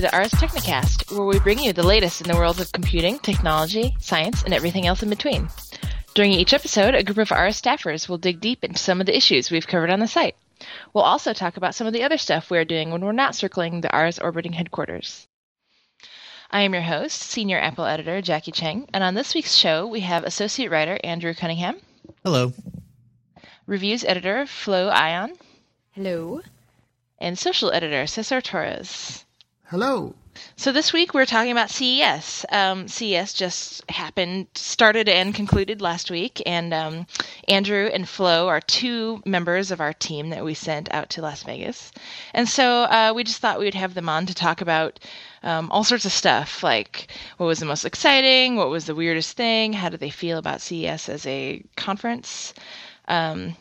Welcome to the Ars Technicast, where we bring you the latest in the world of computing, technology, science, and everything else in between. During each episode, a group of Ars staffers will dig deep into some of the issues we've covered on the site. We'll also talk about some of the other stuff we are doing when we're not circling the Ars orbiting headquarters. I am your host, Senior Apple Editor Jacqui Cheng, and on this week's show, we have Associate Writer Andrew Cunningham. Hello. Reviews Editor Flo Ion. Hello. And Social Editor Cesar Torres. Hello. So this week we're talking about CES. Um, CES just happened, started and concluded last week, and um, Andrew and Flo are two members of our team that we sent out to Las Vegas, and so uh, we just thought we would have them on to talk about um, all sorts of stuff, like what was the most exciting, what was the weirdest thing, how do they feel about CES as a conference. Um,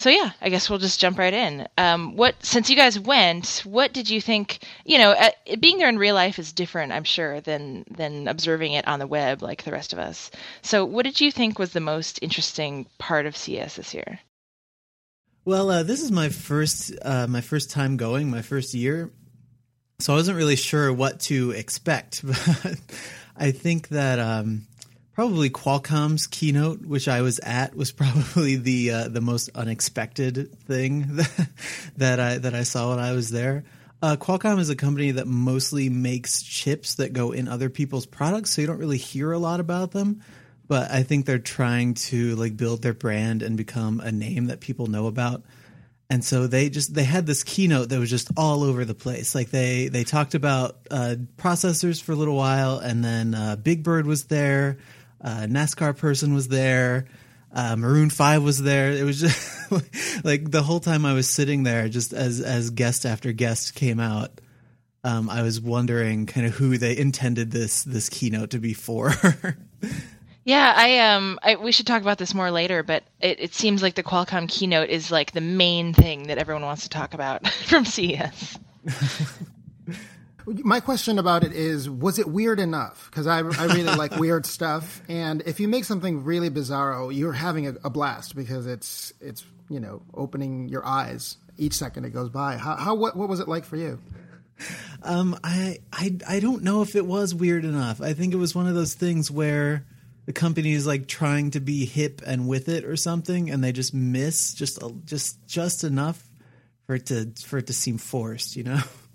so yeah, I guess we'll just jump right in. Um, what since you guys went, what did you think? You know, uh, being there in real life is different, I'm sure, than than observing it on the web like the rest of us. So, what did you think was the most interesting part of CES this year? Well, uh, this is my first uh, my first time going, my first year, so I wasn't really sure what to expect. But I think that um, probably Qualcomm's keynote, which I was at, was probably the uh, the most unexpected thing that, that I that I saw when I was there. Uh, Qualcomm is a company that mostly makes chips that go in other people's products, so you don't really hear a lot about them. But I think they're trying to like build their brand and become a name that people know about. And so they just they had this keynote that was just all over the place. Like they they talked about uh, processors for a little while, and then uh, Big Bird was there uh, NASCAR person was there. Uh, Maroon Five was there. It was just like the whole time I was sitting there, just as as guest after guest came out, um, I was wondering kind of who they intended this this keynote to be for. yeah, I um, I, we should talk about this more later, but it, it seems like the Qualcomm keynote is like the main thing that everyone wants to talk about from CES. My question about it is, was it weird enough? Because I, I really like weird stuff, and if you make something really bizarro, you're having a, a, blast because it's it's you know opening your eyes each second it goes by. How, how what what was it like for you? Um, I I I don't know if it was weird enough. I think it was one of those things where the company is like trying to be hip and with it or something, and they just miss just just just enough for it to for it to seem forced, you know.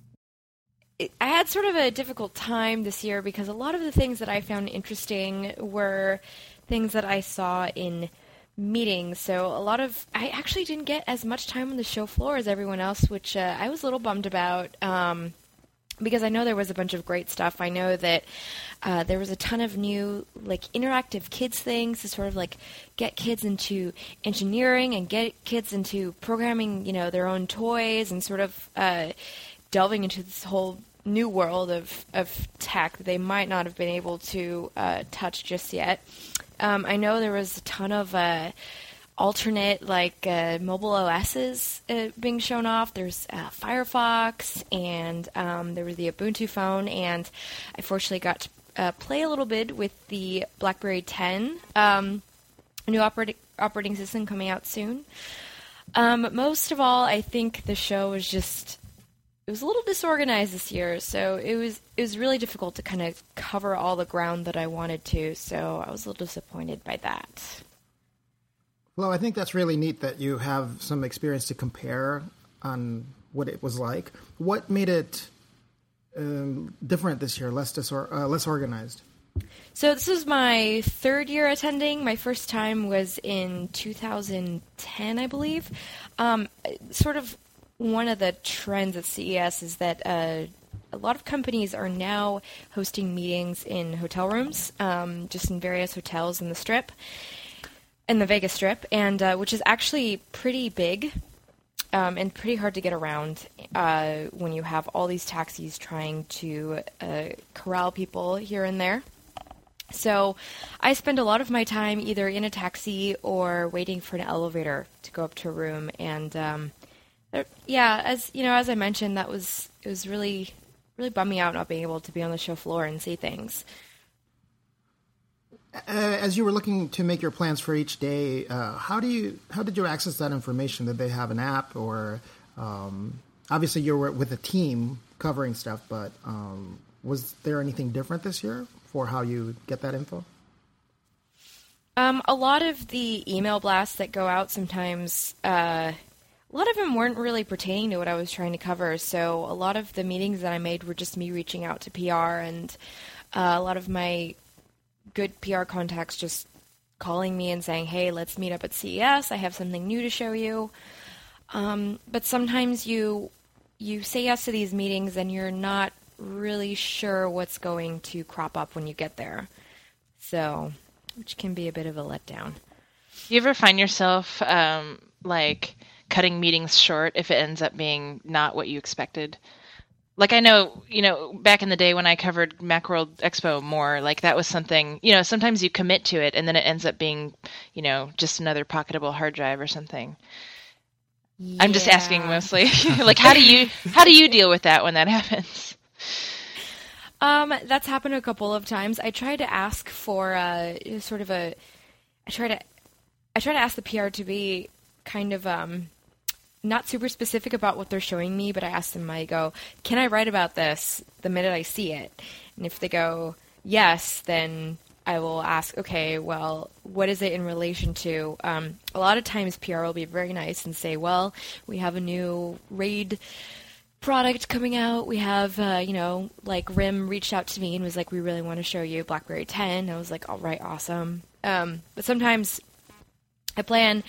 I had sort of a difficult time this year because a lot of the things that I found interesting were things that I saw in meetings. So a lot of I actually didn't get as much time on the show floor as everyone else, which uh, I was a little bummed about. Um, because I know there was a bunch of great stuff. I know that uh, there was a ton of new like interactive kids things to sort of like get kids into engineering and get kids into programming, you know, their own toys and sort of uh, delving into this whole new world of, of tech that they might not have been able to uh, touch just yet. Um, I know there was a ton of uh, alternate like uh, mobile OSs uh, being shown off. There's uh, Firefox, and um, there was the Ubuntu phone, and I fortunately got to uh, play a little bit with the BlackBerry 10, um, new operating operating system coming out soon. Um, most of all, I think the show was just it was a little disorganized this year, so it was it was really difficult to kind of cover all the ground that I wanted to. So I was a little disappointed by that. Well, I think that's really neat that you have some experience to compare on what it was like. What made it um, different this year, less disor- uh, less organized? So this is my third year attending. My first time was in 2010, I believe. Um, sort of one of the trends at CES is that uh, a lot of companies are now hosting meetings in hotel rooms, um, just in various hotels in the Strip, in the Vegas Strip, and uh, which is actually pretty big. Um, and pretty hard to get around uh, when you have all these taxis trying to uh, corral people here and there. So I spend a lot of my time either in a taxi or waiting for an elevator to go up to a room. And um, yeah, as you know, as I mentioned, that was it was really really bummed me out not being able to be on the show floor and see things. Uh, as you were looking to make your plans for each day, uh, how do you how did you access that information? Did they have an app, or um, obviously you were with a team covering stuff, but um, was there anything different this year for how you get that info? Um, a lot of the email blasts that go out sometimes, uh, a lot of them weren't really pertaining to what I was trying to cover. So a lot of the meetings that I made were just me reaching out to PR, and uh, a lot of my good PR contacts just calling me and saying, "Hey, let's meet up at CES. I have something new to show you." Um, but sometimes you you say yes to these meetings and you're not really sure what's going to crop up when you get there. So, which can be a bit of a letdown. You ever find yourself um, like cutting meetings short if it ends up being not what you expected? Like I know, you know, back in the day when I covered Macworld Expo more, like that was something, you know, sometimes you commit to it and then it ends up being, you know, just another pocketable hard drive or something. Yeah. I'm just asking mostly. like how do you how do you deal with that when that happens? Um, that's happened a couple of times. I try to ask for a sort of a I try to I try to ask the PR to be kind of um not super specific about what they're showing me, but I ask them I go, "Can I write about this the minute I see it?" And if they go, "Yes," then I will ask, okay, well, what is it in relation to? Um, a lot of times PR will be very nice and say, well, we have a new RAID product coming out. We have, uh, you know, like RIM reached out to me and was like, we really want to show you BlackBerry 10. I was like, all right, awesome. Um, but sometimes I plan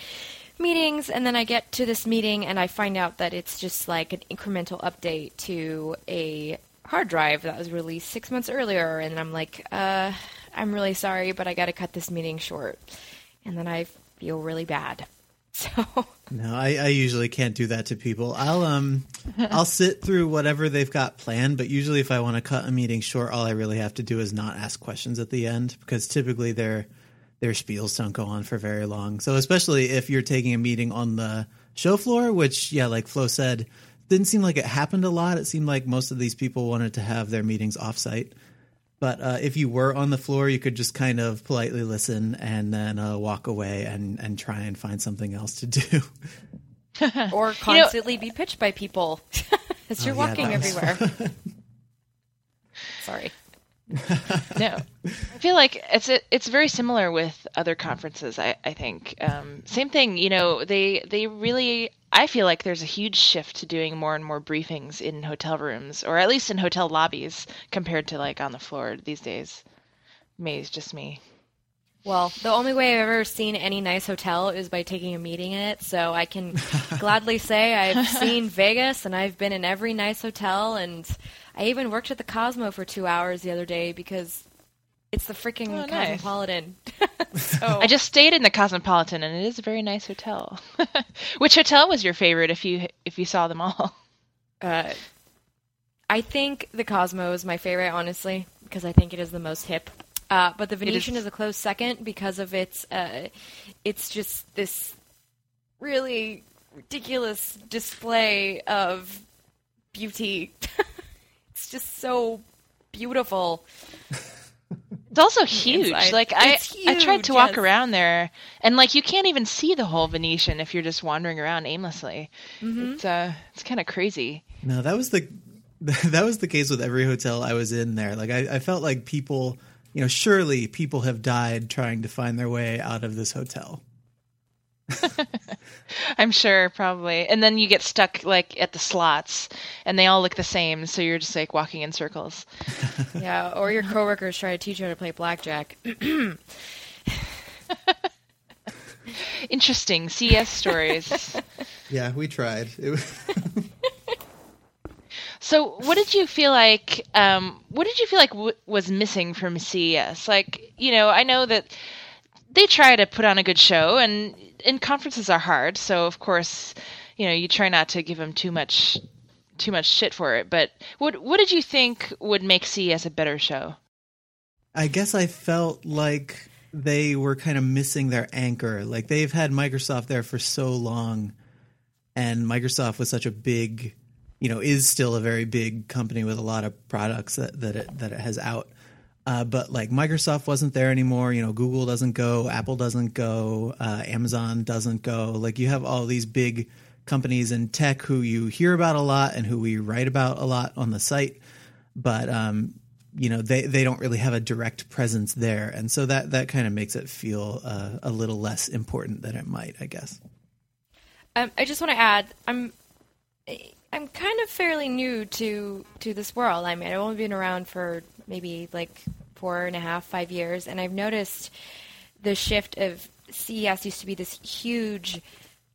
meetings and then I get to this meeting and I find out that it's just like an incremental update to a hard drive that was released six months earlier. And I'm like, uh, I'm really sorry, but I got to cut this meeting short. And then I feel really bad. So no, I, I, usually can't do that to people. I'll um I'll sit through whatever they've got planned, but usually if I want to cut a meeting short, all I really have to do is not ask questions at the end because typically their their spiels don't go on for very long. So especially if you're taking a meeting on the show floor, which yeah, like Flo said, didn't seem like it happened a lot. It seemed like most of these people wanted to have their meetings offsite. But uh, if you were on the floor, you could just kind of politely listen and then uh, walk away and, and try and find something else to do. or constantly you know, be pitched by people as you're oh, yeah, walking everywhere. Sorry. No, I feel like it's it's very similar with other conferences. I I think um, same thing. You know, they they really. I feel like there's a huge shift to doing more and more briefings in hotel rooms, or at least in hotel lobbies, compared to like on the floor these days. Maybe it's just me. Well, the only way I've ever seen any nice hotel is by taking a meeting in it. So I can gladly say I've seen Vegas and I've been in every nice hotel and I even worked at the Cosmo for two hours the other day because it's the freaking oh, nice. Cosmopolitan. so. I just stayed in the Cosmopolitan, and it is a very nice hotel. Which hotel was your favorite? If you if you saw them all, uh, I think the Cosmo is my favorite, honestly, because I think it is the most hip. Uh, but the Venetian is... is... a close second because of its. Uh, it's just this really ridiculous display of beauty. It's just so beautiful. It's also huge. Inside. Like I, huge, I tried to yes. walk around there, and like you can't even see the whole Venetian if you're just wandering around aimlessly. Mm-hmm. It's uh, it's kind of crazy. No, that was the that was the case with every hotel I was in there. Like I, I felt like people, you know, surely people have died trying to find their way out of this hotel. I'm sure, probably. And then you get stuck like at the slots, and they all look the same, so you're just like walking in circles. yeah, or your coworkers try to teach you how to play blackjack. Interesting CES stories. Yeah, we tried. So, what did you feel like? Um, what did you feel like w- was missing from CES? Like, you know, I know that they try to put on a good show, and and conferences are hard. So of course, you know, you try not to give them too much too much shit for it. But what what did you think would make CES a better show? I guess I felt like they were kind of missing their anchor. Like they've had Microsoft there for so long, and Microsoft was such a big, you know, is still a very big company with a lot of products that that it, that it has out. Uh, but like Microsoft wasn't there anymore. You know, Google doesn't go, Apple doesn't go, uh, Amazon doesn't go. Like you have all these big companies in tech who you hear about a lot and who we write about a lot on the site, but um, you know they they don't really have a direct presence there, and so that that kind of makes it feel uh, a little less important than it might, I guess. Um, I just want to add, I'm I'm kind of fairly new to to this world. I mean, I've only been around for maybe like four and a half, five years, and I've noticed the shift of CES used to be this huge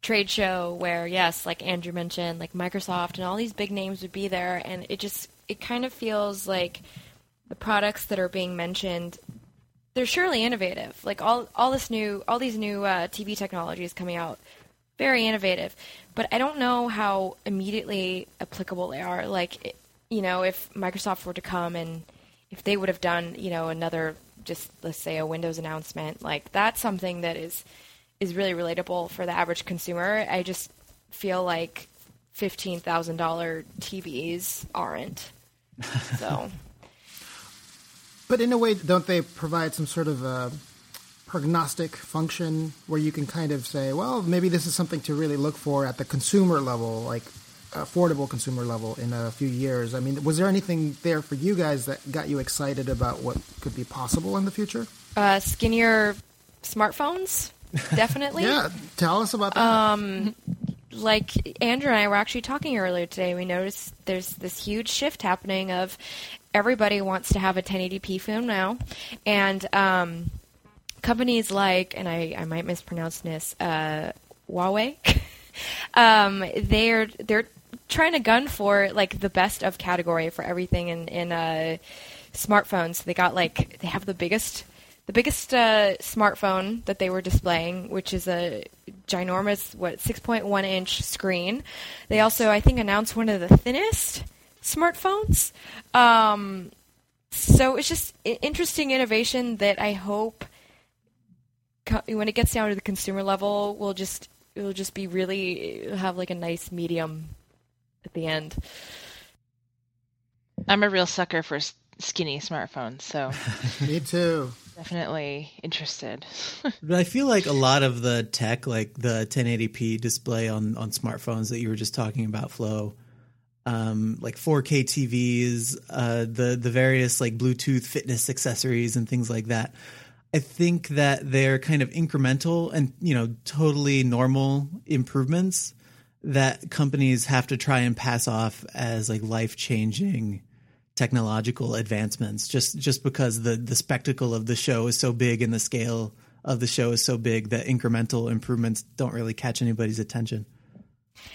trade show where, yes, like Andrew mentioned, like Microsoft and all these big names would be there, and it just it kind of feels like the products that are being mentioned they're surely innovative. Like all all this new all these new uh, TV technologies coming out, very innovative. But I don't know how immediately applicable they are. Like, you know, if Microsoft were to come and if they would have done, you know, another just let's say a Windows announcement, like that's something that is is really relatable for the average consumer. I just feel like fifteen thousand dollar TVs aren't. So. But in a way, don't they provide some sort of a prognostic function where you can kind of say, well, maybe this is something to really look for at the consumer level, like affordable consumer level in a few years? I mean, was there anything there for you guys that got you excited about what could be possible in the future? Uh, skinnier smartphones, definitely. yeah, tell us about that. Um, like Andrew and I were actually talking earlier today, we noticed there's this huge shift happening of everybody wants to have a 1080p phone now, and um, companies like, and I, I might mispronounce this, uh, Huawei, um, they're they're trying to gun for like the best of category for everything in in uh, smartphones. They got like they have the biggest the biggest uh, smartphone that they were displaying, which is a ginormous what 6.1 inch screen. They also I think announced one of the thinnest smartphones. Um, so it's just interesting innovation that I hope when it gets down to the consumer level we'll just it will just be really have like a nice medium at the end. I'm a real sucker for skinny smartphones, so me too. Definitely interested. but I feel like a lot of the tech, like the 1080p display on on smartphones that you were just talking about, Flo, um, like 4K TVs, uh, the the various like Bluetooth fitness accessories and things like that. I think that they're kind of incremental and you know totally normal improvements that companies have to try and pass off as like life changing technological advancements just just because the the spectacle of the show is so big and the scale of the show is so big that incremental improvements don't really catch anybody's attention.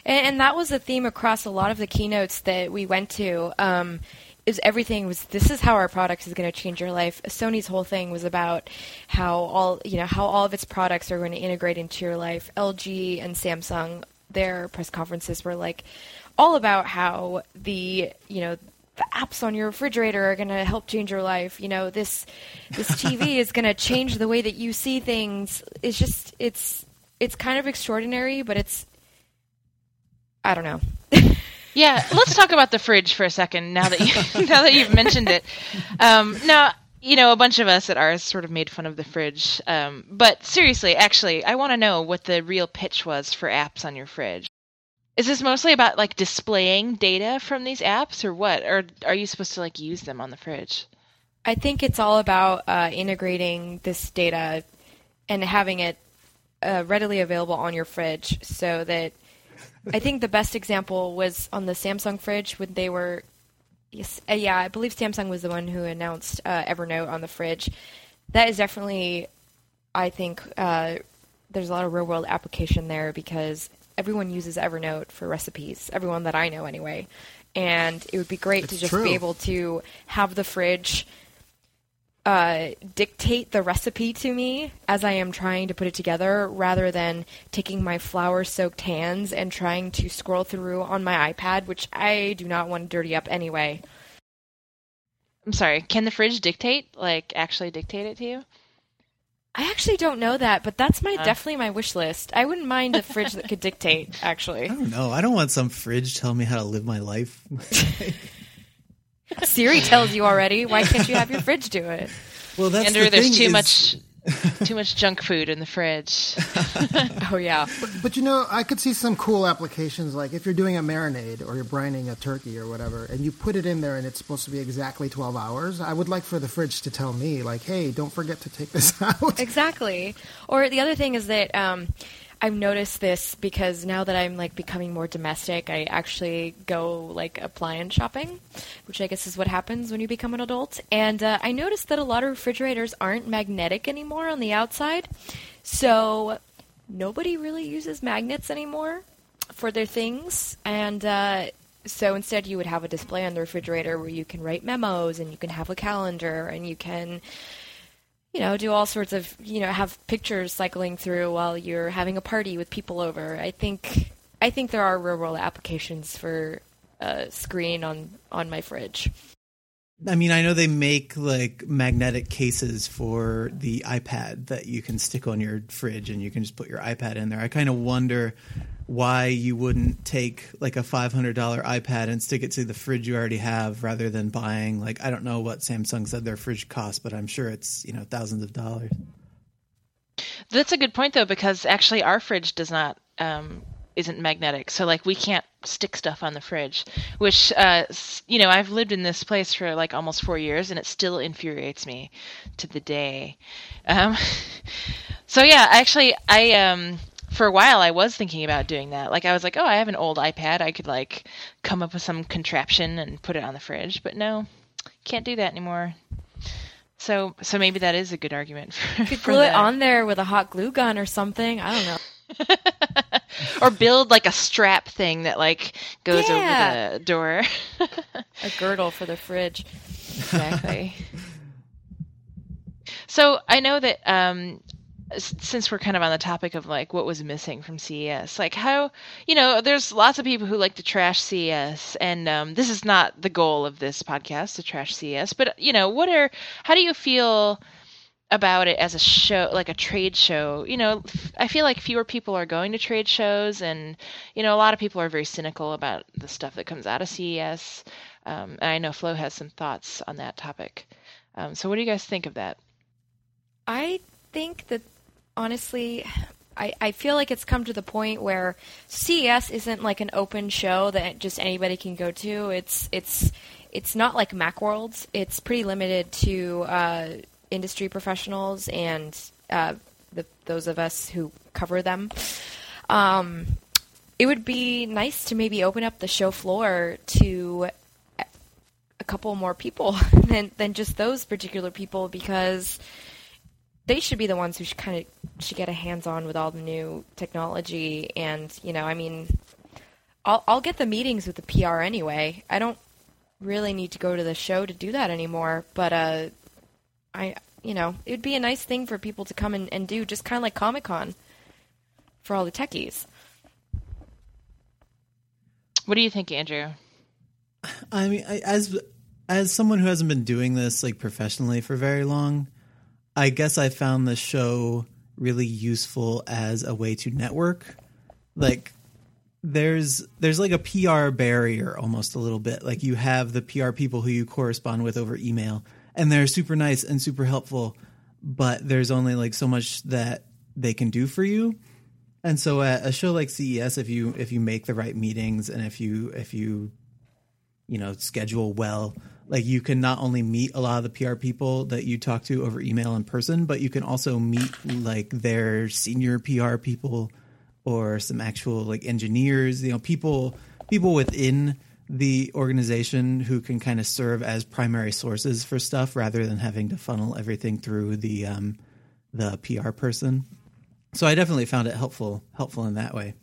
And, and, that was a theme across a lot of the keynotes that we went to. Um, is everything was this is how our product is going to change your life. Sony's whole thing was about how all you know how all of its products are going to integrate into your life. LG and Samsung, their press conferences were like all about how the you know the apps on your refrigerator are going to help change your life. You know this this TV is going to change the way that you see things. It's just it's it's kind of extraordinary, but it's I don't know. yeah, let's talk about the fridge for a second. Now that you now that you've mentioned it, um, now you know a bunch of us at Ars sort of made fun of the fridge. Um, but seriously, actually, I want to know what the real pitch was for apps on your fridge. Is this mostly about like displaying data from these apps, or what? Or are you supposed to like use them on the fridge? I think it's all about uh, integrating this data and having it uh, readily available on your fridge so that I think the best example was on the Samsung fridge when they were. Yes, uh, yeah, I believe Samsung was the one who announced uh, Evernote on the fridge. That is definitely, I think, uh, there's a lot of real world application there because everyone uses Evernote for recipes. Everyone that I know, anyway. And it would be great it's to just true. be able to have the fridge uh, dictate the recipe to me as I am trying to put it together rather than taking my flour soaked hands and trying to scroll through on my iPad, which I do not want to dirty up anyway. I'm sorry, can the fridge dictate? Like, actually dictate it to you? I actually don't know that, but that's my uh. definitely my wish list. I wouldn't mind a fridge that could dictate, actually. I don't know. I don't want some fridge telling me how to live my life. Siri tells you already. Why can't you have your fridge do it? Well, that's Andrew, the there's thing too is, much Too much junk food in the fridge. Oh yeah. But you know, I could see some cool applications like if you're doing a marinade or you're brining a turkey or whatever, and you put it in there and it's supposed to be exactly 12 hours. I would like for the fridge to tell me, like, hey, don't forget to take this out. Exactly. Or the other thing is that um, I've noticed this because now that I'm like becoming more domestic, I actually go like appliance shopping, which I guess is what happens when you become an adult. And uh, I noticed that a lot of refrigerators aren't magnetic anymore on the outside, so nobody really uses magnets anymore for their things. And uh, so instead, you would have a display on the refrigerator where you can write memos and you can have a calendar and you can you know, do all sorts of, you know, have pictures cycling through while you're having a party with people over. I think I think there are real world applications for a screen on on my fridge. I mean, I know they make like magnetic cases for the iPad that you can stick on your fridge and you can just put your iPad in there. I kind of wonder why you wouldn't take like a $500 iPad and stick it to the fridge you already have rather than buying like I don't know what Samsung said their fridge costs, but I'm sure it's, you know, thousands of dollars. That's a good point though, because actually our fridge does not um, isn't magnetic, so like we can't stick stuff on the fridge. Which uh, you know I've lived in this place for like almost four years, and it still infuriates me to the day. Um, so yeah, actually I um for a while I was thinking about doing that. Like I was like, oh, I have an old iPad, I could like come up with some contraption and put it on the fridge, but no, can't do that anymore. So so maybe that is a good argument for, You could glue it on there with a hot glue gun or something. I don't know. or build like a strap thing that like goes Yeah. over the door. A girdle for the fridge. exactly. so I know that um, since we're kind of on the topic of like what was missing from CES, like how you know, there's lots of people who like to trash CES, and um, this is not the goal of this podcast to trash CES, but you know, what are how do you feel? about it as a show like a trade show? You know i feel like fewer people are going to trade shows and you know a lot of people are very cynical about the stuff that comes out of ces um, and i know flo has some thoughts on that topic. Um, so what do you guys think of that? I think that honestly, I, I feel like it's come to the point where CES isn't like an open show that just anybody can go to. It's it's it's not like MacWorld. It's pretty limited to uh, industry professionals and uh, the, those of us who cover them. Um, it would be nice to maybe open up the show floor to a couple more people than than just those particular people because they should be the ones who should kind of should get a hands on with all the new technology and you know I mean I'll I'll get the meetings with the PR anyway. I don't really need to go to the show to do that anymore, but uh I you know, it would be a nice thing for people to come and, and do just kind of like Comic-Con for all the techies. what do you think andrew I mean, I, as as someone who hasn't been doing this like professionally for very long, I guess I found the show really useful as a way to network. Like there's there's like a PR barrier almost a little bit. Like you have the PR people who you correspond with over email and they're super nice and super helpful, but there's only like so much that they can do for you. And so at a show like CES if you if you make the right meetings and if you if you you know schedule well like you can not only meet a lot of the PR people that you talk to over email in person but you can also meet like their senior PR people or some actual like engineers you know people people within the organization who can kind of serve as primary sources for stuff rather than having to funnel everything through the um the PR person. So I definitely found it helpful helpful in that way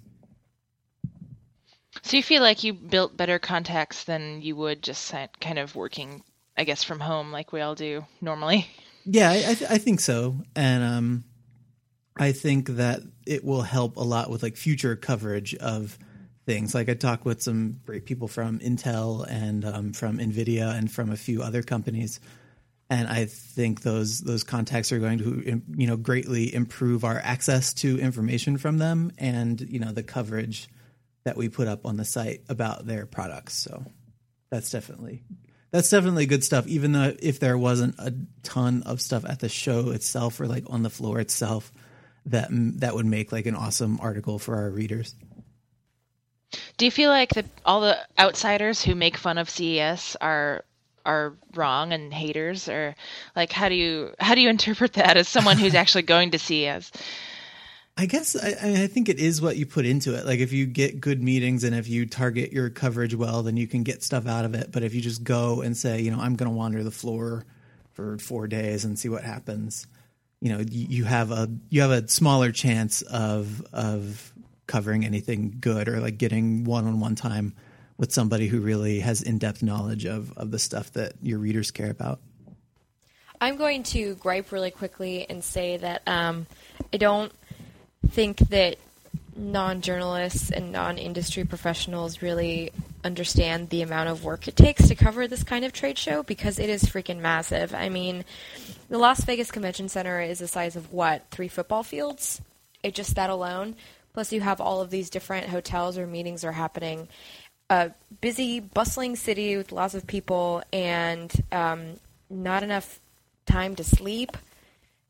so you feel like you built better contacts than you would just kind of working i guess from home like we all do normally? Yeah, I, I, th- I think so, and um, I think that it will help a lot with like future coverage of things. Like I talked with some great people from Intel and um, from Nvidia and from a few other companies, and I think those those contacts are going to you know greatly improve our access to information from them and you know the coverage that we put up on the site about their products. So that's definitely that's definitely good stuff. Even though if there wasn't a ton of stuff at the show itself or like on the floor itself, that that would make like an awesome article for our readers. Do you feel like the, all the outsiders who make fun of CES are are wrong and haters, or like how do you how do you interpret that as someone who's actually going to CES? I guess I, I, think it is what you put into it. Like if you get good meetings and if you target your coverage well, then you can get stuff out of it. But if you just go and say, you know, I'm going to wander the floor for four days and see what happens, you know, you, you have a you have a smaller chance of of covering anything good or like getting one on one time with somebody who really has in depth knowledge of of the stuff that your readers care about. I'm going to gripe really quickly and say that um, I don't think that non journalists and non industry professionals really understand the amount of work it takes to cover this kind of trade show because it is freaking massive. I mean, the Las Vegas Convention Center is the size of what? Three football fields? It just that alone. Plus, you have all of these different hotels where meetings are happening. A busy, bustling city with lots of people and um, not enough time to sleep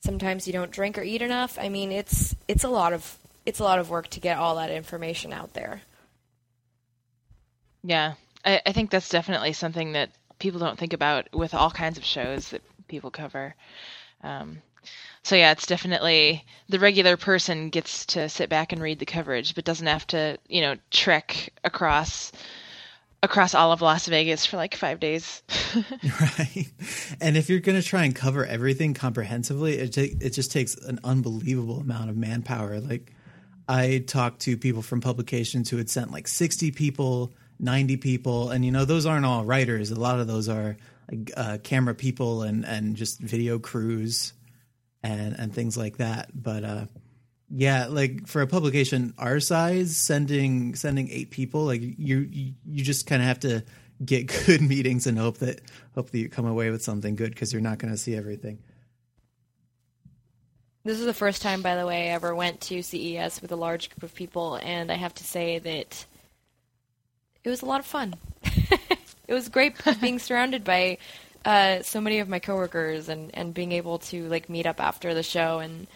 sometimes you don't drink or eat enough. I mean, it's it's a lot of it's a lot of work to get all that information out there. Yeah, I, I think that's definitely something that people don't think about with all kinds of shows that people cover. Um, so yeah, it's definitely the regular person gets to sit back and read the coverage, but doesn't have to, you know, trek across across all of Las Vegas for like five days. right. And if you're going to try and cover everything comprehensively, it, t- it just takes an unbelievable amount of manpower. Like, I talked to people from publications who had sent like 60 people, 90 people, and you know, those aren't all writers. A lot of those are like uh, camera people and, and just video crews and, and things like that. But, uh, yeah, like for a publication our size, sending sending eight people, like you you, you just kind of have to get good meetings and hope that hope that you come away with something good because you're not going to see everything. This is the first time, by the way, I ever went to CES with a large group of people, and I have to say that it was a lot of fun. it was great being surrounded by uh, so many of my coworkers and, and being able to like meet up after the show and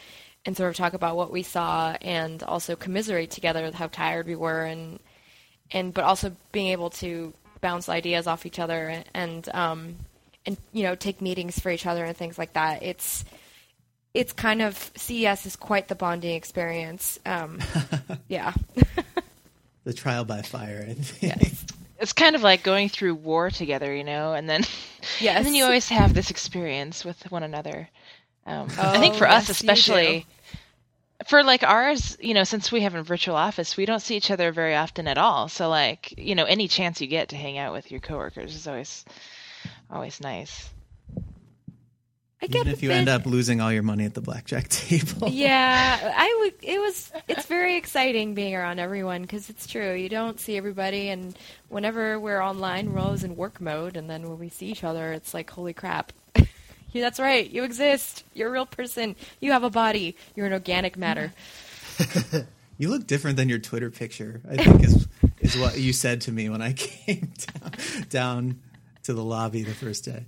and sort of talk about what we saw and also commiserate together with how tired we were and and but also being able to bounce ideas off each other and, and um and you know take meetings for each other and things like that it's it's kind of CES is quite the bonding experience um yeah the trial by fire I. Yes. It's kind of like going through war together, you know, and then yes. and then you always have this experience with one another. Um, oh, I think for us, especially, for like Ars, you know, since we have a virtual office, we don't see each other very often at all. So like, you know, any chance you get to hang out with your coworkers is always always nice. I get Even if you bit... end up losing all your money at the blackjack table. yeah, I would. It was. It's very exciting being around everyone because it's true. You don't see everybody, and whenever we're online, we're always in work mode, and then when we see each other, it's like, holy crap, yeah, that's right. You exist. You're a real person. You have a body. You're an organic matter. you look different than your Twitter picture. I think is is what you said to me when I came down, down to the lobby the first day.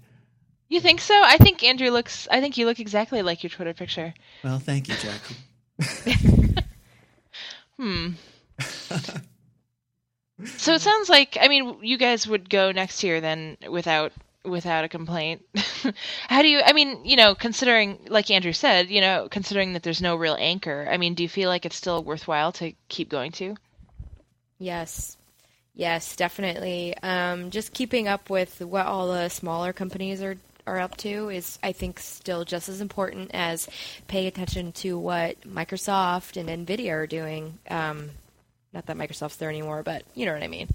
You think so? I think Andrew looks. I think you look exactly like your Twitter picture. Well, thank you, Jacqui. hmm. so it sounds like I mean you guys would go next year then without without a complaint. How do you I mean, you know, considering like Andrew said, you know, considering that there's no real anchor, I mean, do you feel like it's still worthwhile to keep going to? Yes. Yes, definitely. Um, just keeping up with what all the smaller companies are are up to is I think still just as important as paying attention to what Microsoft and Nvidia are doing. Um, not that Microsoft's there anymore, but you know what I mean.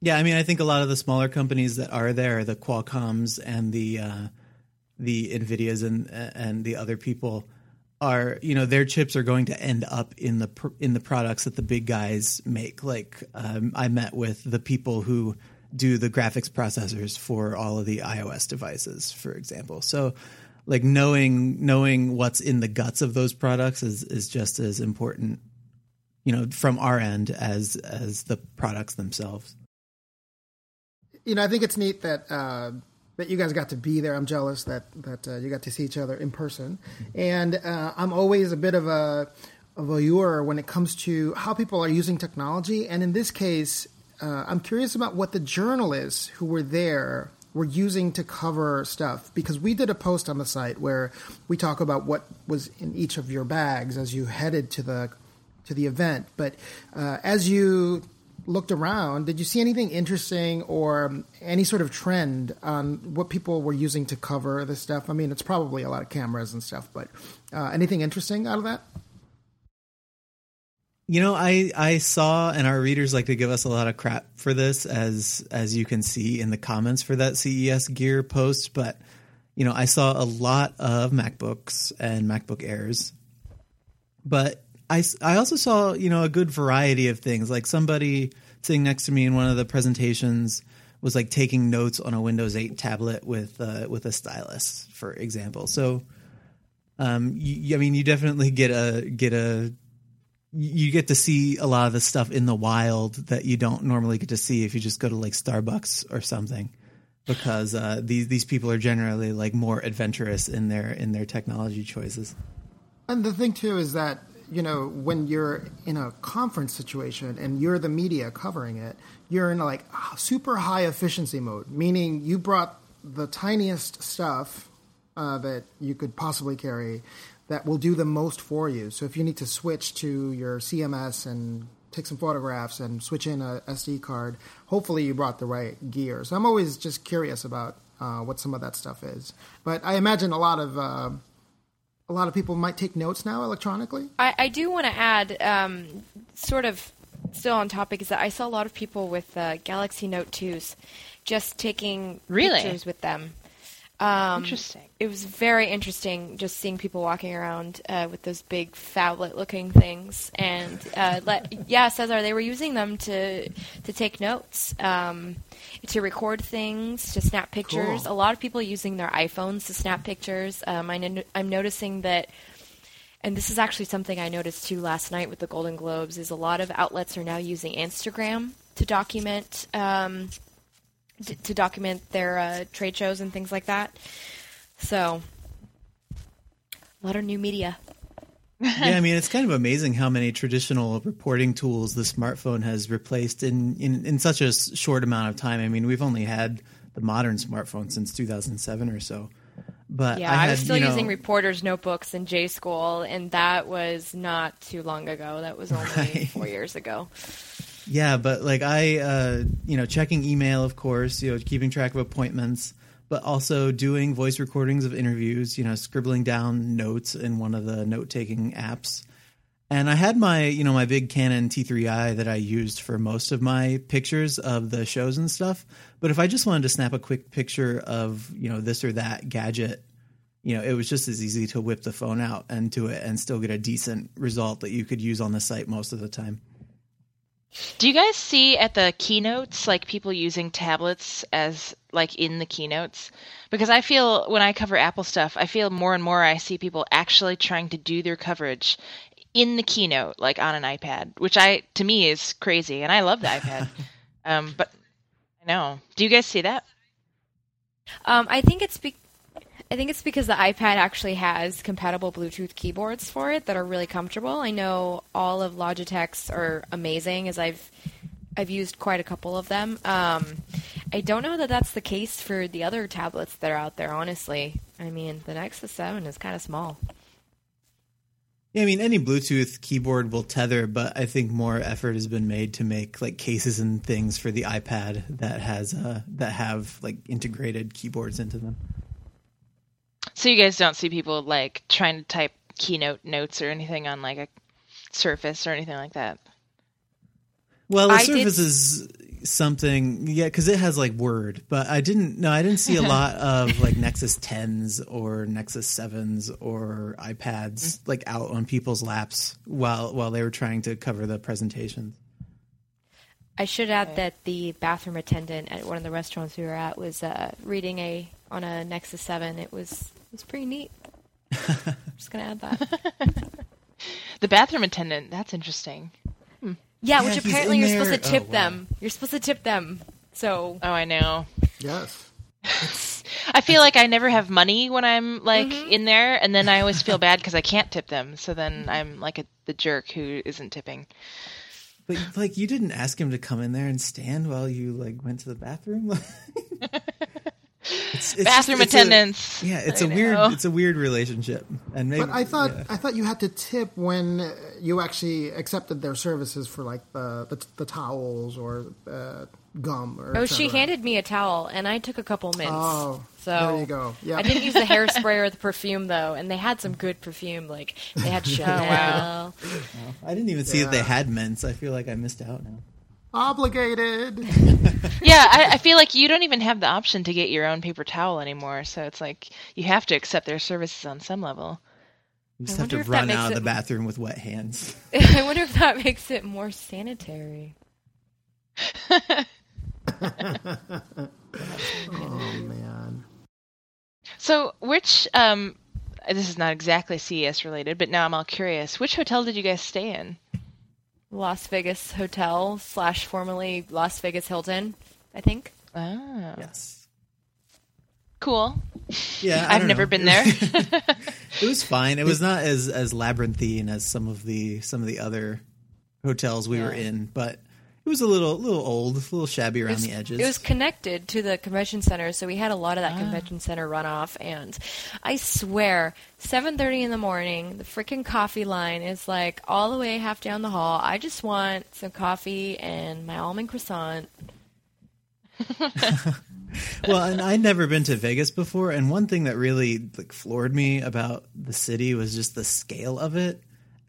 Yeah, I mean, I think a lot of the smaller companies that are there, the Qualcomms and the uh, the Nvidias and and the other people are, you know, their chips are going to end up in the in the products that the big guys make. Like um, I met with the people who do the graphics processors for all of the iOS devices, for example. So, like knowing knowing what's in the guts of those products is is just as important, you know, from our end as as the products themselves you know, I think it's neat that uh, that you guys got to be there. I'm jealous that that uh, you got to see each other in person, and uh, I'm always a bit of a a voyeur when it comes to how people are using technology. And in this case, uh, I'm curious about what the journalists who were there were using to cover stuff because we did a post on the site where we talk about what was in each of your bags as you headed to the to the event. But uh, as you looked around, did you see anything interesting or any sort of trend on what people were using to cover this stuff? I mean, it's probably a lot of cameras and stuff, but uh, anything interesting out of that? You know, I I saw, and our readers like to give us a lot of crap for this, as as you can see in the comments for that CES gear post. But you know, I saw a lot of MacBooks and MacBook Airs, but I I also saw you know a good variety of things. Like somebody sitting next to me in one of the presentations was like taking notes on a Windows 8 tablet with uh, with a stylus, for example. So, um, you, I mean, you definitely get a get a you get to see a lot of the stuff in the wild that you don't normally get to see if you just go to like Starbucks or something because uh, these these people are generally like more adventurous in their in their technology choices. And the thing too is that you know when you're in a conference situation and you're the media covering it, you're in like super high efficiency mode, meaning you brought the tiniest stuff uh, that you could possibly carry that will do the most for you. So if you need to switch to your CMS and take some photographs and switch in a SD card, hopefully you brought the right gear. So I'm always just curious about uh, what some of that stuff is. But I imagine a lot of uh, a lot of people might take notes now electronically. I, I do want to add, um, sort of still on topic, is that I saw a lot of people with uh, Galaxy Note 2s just taking really? pictures with them. Um, Interesting. It was very interesting just seeing people walking around uh, with those big phablet-looking things, and uh, let, yeah, Cesar, they were using them to to take notes, um, to record things, to snap pictures. Cool. A lot of people using their iPhones to snap pictures. Um, I no- I'm noticing that and this is actually something I noticed too last night with the Golden Globes is a lot of outlets are now using Instagram to document um, d- to document their uh, trade shows and things like that. So a lot of new media. yeah, I mean, it's kind of amazing how many traditional reporting tools the smartphone has replaced in, in, in such a short amount of time. I mean, we've only had the modern smartphone since 2007 or so. But Yeah, I, I, was still you know, using reporters' notebooks in J school, and that was not too long ago. That was only Right. four years ago. Yeah, but like I, uh, you know, checking email, of course, you know, keeping track of appointments, but also doing voice recordings of interviews, you know, scribbling down notes in one of the note taking apps. And I had my, you know, my big Canon T3i that I used for most of my pictures of the shows and stuff. But if I just wanted to snap a quick picture of, you know, this or that gadget, you know, it was just as easy to whip the phone out and do it and still get a decent result that you could use on the site most of the time. Do you guys see at the keynotes like people using tablets as like in the keynotes? Because I feel when I cover Apple stuff, I feel more and more I see people actually trying to do their coverage in the keynote, like on an iPad, which I to me is crazy, and I love the iPad. um, but I know. Do you guys see that? Um, I think it's be- I think it's because the iPad actually has compatible Bluetooth keyboards for it that are really comfortable. I know all of Logitech's are amazing, as I've I've used quite a couple of them. Um, I don't know that that's the case for the other tablets that are out there. Honestly, I mean the Nexus Seven is kind of small. Yeah, I mean, any Bluetooth keyboard will tether, but I think more effort has been made to make like cases and things for the iPad that has uh, that have like integrated keyboards into them. So you guys don't see people like trying to type keynote notes or anything on like a Surface or anything like that. Well, the I did- Surface is something, yeah, because it has like Word, but I didn't. No, I didn't see a lot of like Nexus 10s or Nexus 7s or iPads like out on people's laps while while they were trying to cover the presentations. I should add that the bathroom attendant at one of the restaurants we were at was uh, reading a on a Nexus Seven. It was it was pretty neat. I'm Just gonna add that. The bathroom attendant, that's interesting. Yeah, Yeah, which apparently you're supposed to tip oh, wow. them. You're supposed to tip them. So Oh, I know. Yes. I feel like I never have money when I'm like mm-hmm. in there, and then I always feel bad because I can't tip them. So then I'm like a, the jerk who isn't tipping. But like, you didn't ask him to come in there and stand while you like went to the bathroom. It's- it's Bathroom it's a- attendants. yeah, it's I a weird, it's a weird relationship, and maybe. But I thought yeah. I thought you had to tip when uh, you actually accepted their services for like the the, the towels or uh, gum or. oh, she handed me a towel, and I took a couple mints. Oh, so there you go. Yeah. I didn't use the hairspray or the perfume though, and they had some good perfume. Like they had Chanel. I didn't even see that they had mints. I feel like I missed out now. Obligated. Yeah, I, I feel like you don't even have the option to get your own paper towel anymore. So it's like you have to accept their services on some level. You just I have to wonder if that run out of it- the bathroom with wet hands. I wonder if that makes it more sanitary. oh man. So which um, this is not exactly CES related, but now I'm all curious. Which hotel did you guys stay in? Las Vegas Hotel slash formerly Las Vegas Hilton, I think. Oh, Yes. cool. Yeah, I I've never know. been there. It was fine. It was not as as labyrinthine as some of the some of the other hotels we were in, but it was a little little old, a little shabby around was, the edges. it was connected to the convention center, so we had a lot of that Ah. convention center runoff. And I swear, seven thirty in the morning, the freaking coffee line is like all the way half down the hall. I just want some coffee and my almond croissant. well, and I'd never been to Vegas before, and one thing that really like floored me about the city was just the scale of it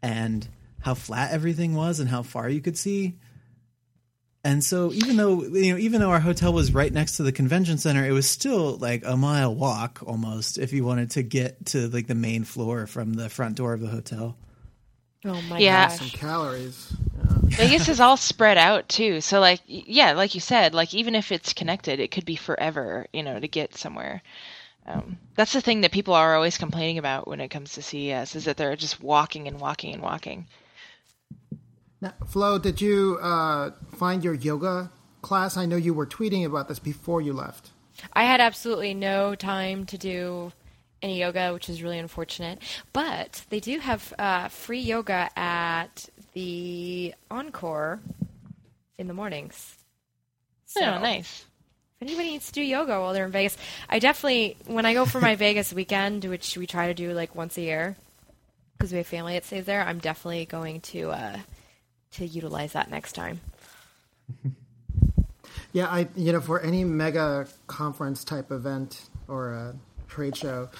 and how flat everything was and how far you could see. And so even though you know even though our hotel was right next to the convention center, it was still like a mile walk almost if you wanted to get to like the main floor from the front door of the hotel. Oh my Yeah. gosh! Some calories. Vegas is all spread out too. So like yeah, like you said, like even if it's connected, it could be forever, you know, to get somewhere. Um, that's the thing that people are always complaining about when it comes to CES is that they're just walking and walking and walking. Now, Flo, did you uh, find your yoga class? I know you were tweeting about this before you left. I had absolutely no time to do any yoga, which is really unfortunate. But they do have uh, free yoga at the Encore in the mornings. So, Oh, nice. If anybody needs to do yoga while they're in Vegas, I definitely when I go for my Vegas weekend, which we try to do like once a year, because we have family that stays there. I'm definitely going to uh, to utilize that next time. Yeah, I you know for any mega conference type event or a trade show,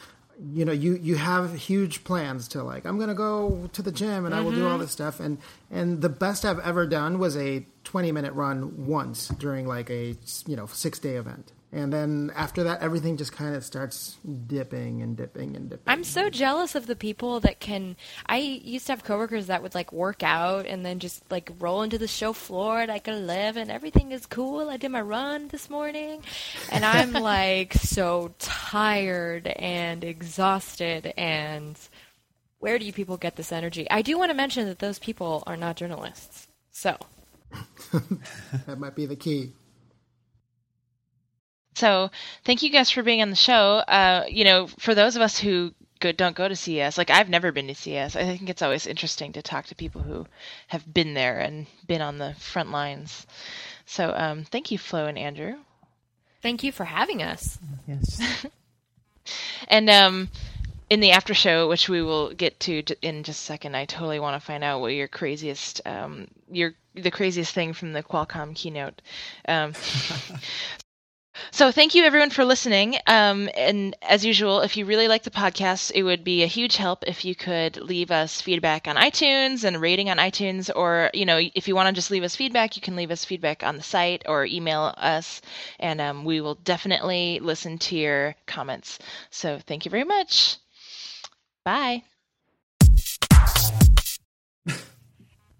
you know you you have huge plans to like I'm going to go to the gym and I will do all mm-hmm. this stuff and and the best I've ever done was a 20 minute run once during like a you know 6 day event. And then after that everything just kind of starts dipping and dipping and dipping. I'm so jealous of the people that can. I used to have coworkers that would like work out and then just like roll into the show floor at like 11. Everything is cool. I did my run this morning, and I'm like so tired and exhausted. And where do you people get this energy? I do want to mention that those people are not journalists. So that might be the key. So thank you guys for being on the show. Uh, you know, for those of us who go, don't go to CES, like I've never been to CES, I think it's always interesting to talk to people who have been there and been on the front lines. So um, thank you, Flo and Andrew. thank you for having us. Yes. And um, in the after show, which we will get to in just a second, I totally want to find out what your craziest, um, your the craziest thing from the Qualcomm keynote. Um, so thank you everyone for listening. Um, and as usual, if you really like the podcast, it would be a huge help if you could leave us feedback on iTunes and rating on iTunes, or you know, if you want to just leave us feedback, you can leave us feedback on the site or email us, and um, we will definitely listen to your comments. So thank you very much. Bye.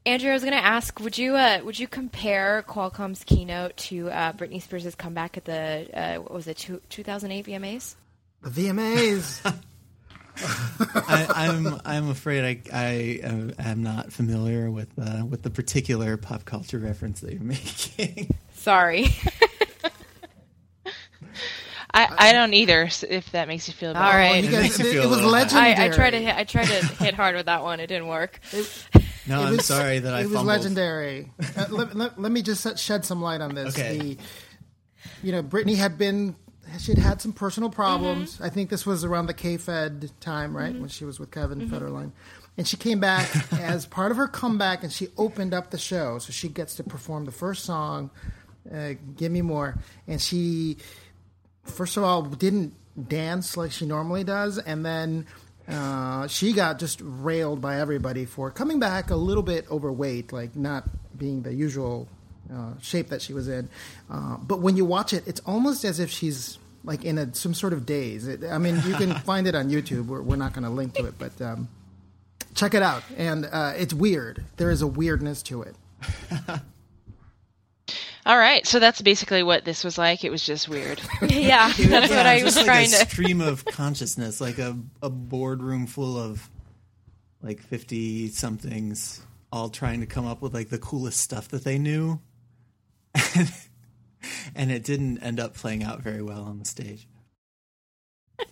Andrew, I was going to ask, would you uh, would you compare Qualcomm's keynote to uh, Britney Spears' comeback at the uh, what was it, two, 2008 VMAs? The VMAs. I, I'm I'm afraid I I am, am not familiar with uh, with the particular pop culture reference that you're making. Sorry. I, I don't either. If that makes you feel better. All right. You It guys, makes it, it was legendary. I, I tried to hit, I tried to hit hard with that one. It didn't work. No, It I'm was- sorry that I it was fumbled. legendary. uh, let, let, let me just set- shed some light on this. Okay. The, you know, Britney had been she'd had some personal problems. I think this was around the K-Fed time, right, when she was with Kevin Federline. And she came back as part of her comeback, and she opened up the show. So she gets to perform the first song, uh, "Give Me More," and she first of all didn't dance like she normally does, and then uh, she got just railed by everybody for coming back a little bit overweight, like not being the usual uh, shape that she was in. Uh, but when you watch it, it's almost as if she's like in a, some sort of daze. It, I mean, you can find it on YouTube. We're, we're not going to link to it, but um, check it out. And uh, it's weird. There is a weirdness to it. All right, so that's basically what this was like. It was just weird. yeah, that's what I was just like trying a to. stream of consciousness, like a, a boardroom full of like 50 somethings all trying to come up with like the coolest stuff that they knew. and it didn't end up playing out very well on the stage.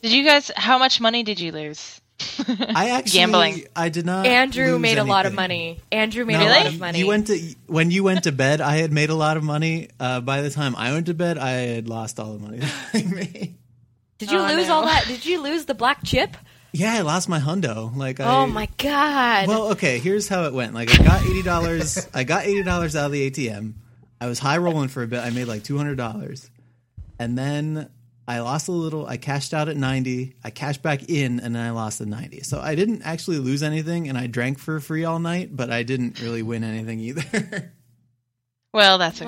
Did you guys? How much money did you lose? I actually Gambling. I did not Andrew lose made a lot of money. Andrew made No, a lot of money. You went to when you went to bed. I had made a lot of money. Uh, by the time I went to bed, I had lost all the money that I made. Did you Oh, lose no. all that? Did you lose the black chip? Yeah, I lost my hundo. Like, I, Oh my god! Well, okay. Here's how it went. Like, I got eighty dollars. I got eighty dollars out of the ATM. I was high rolling for a bit. I made like two hundred dollars, and then I lost a little. I cashed out at ninety. I cashed back in, and then I lost the ninety. So I didn't actually lose anything, and I drank for free all night, but I didn't really win anything either. Well, that's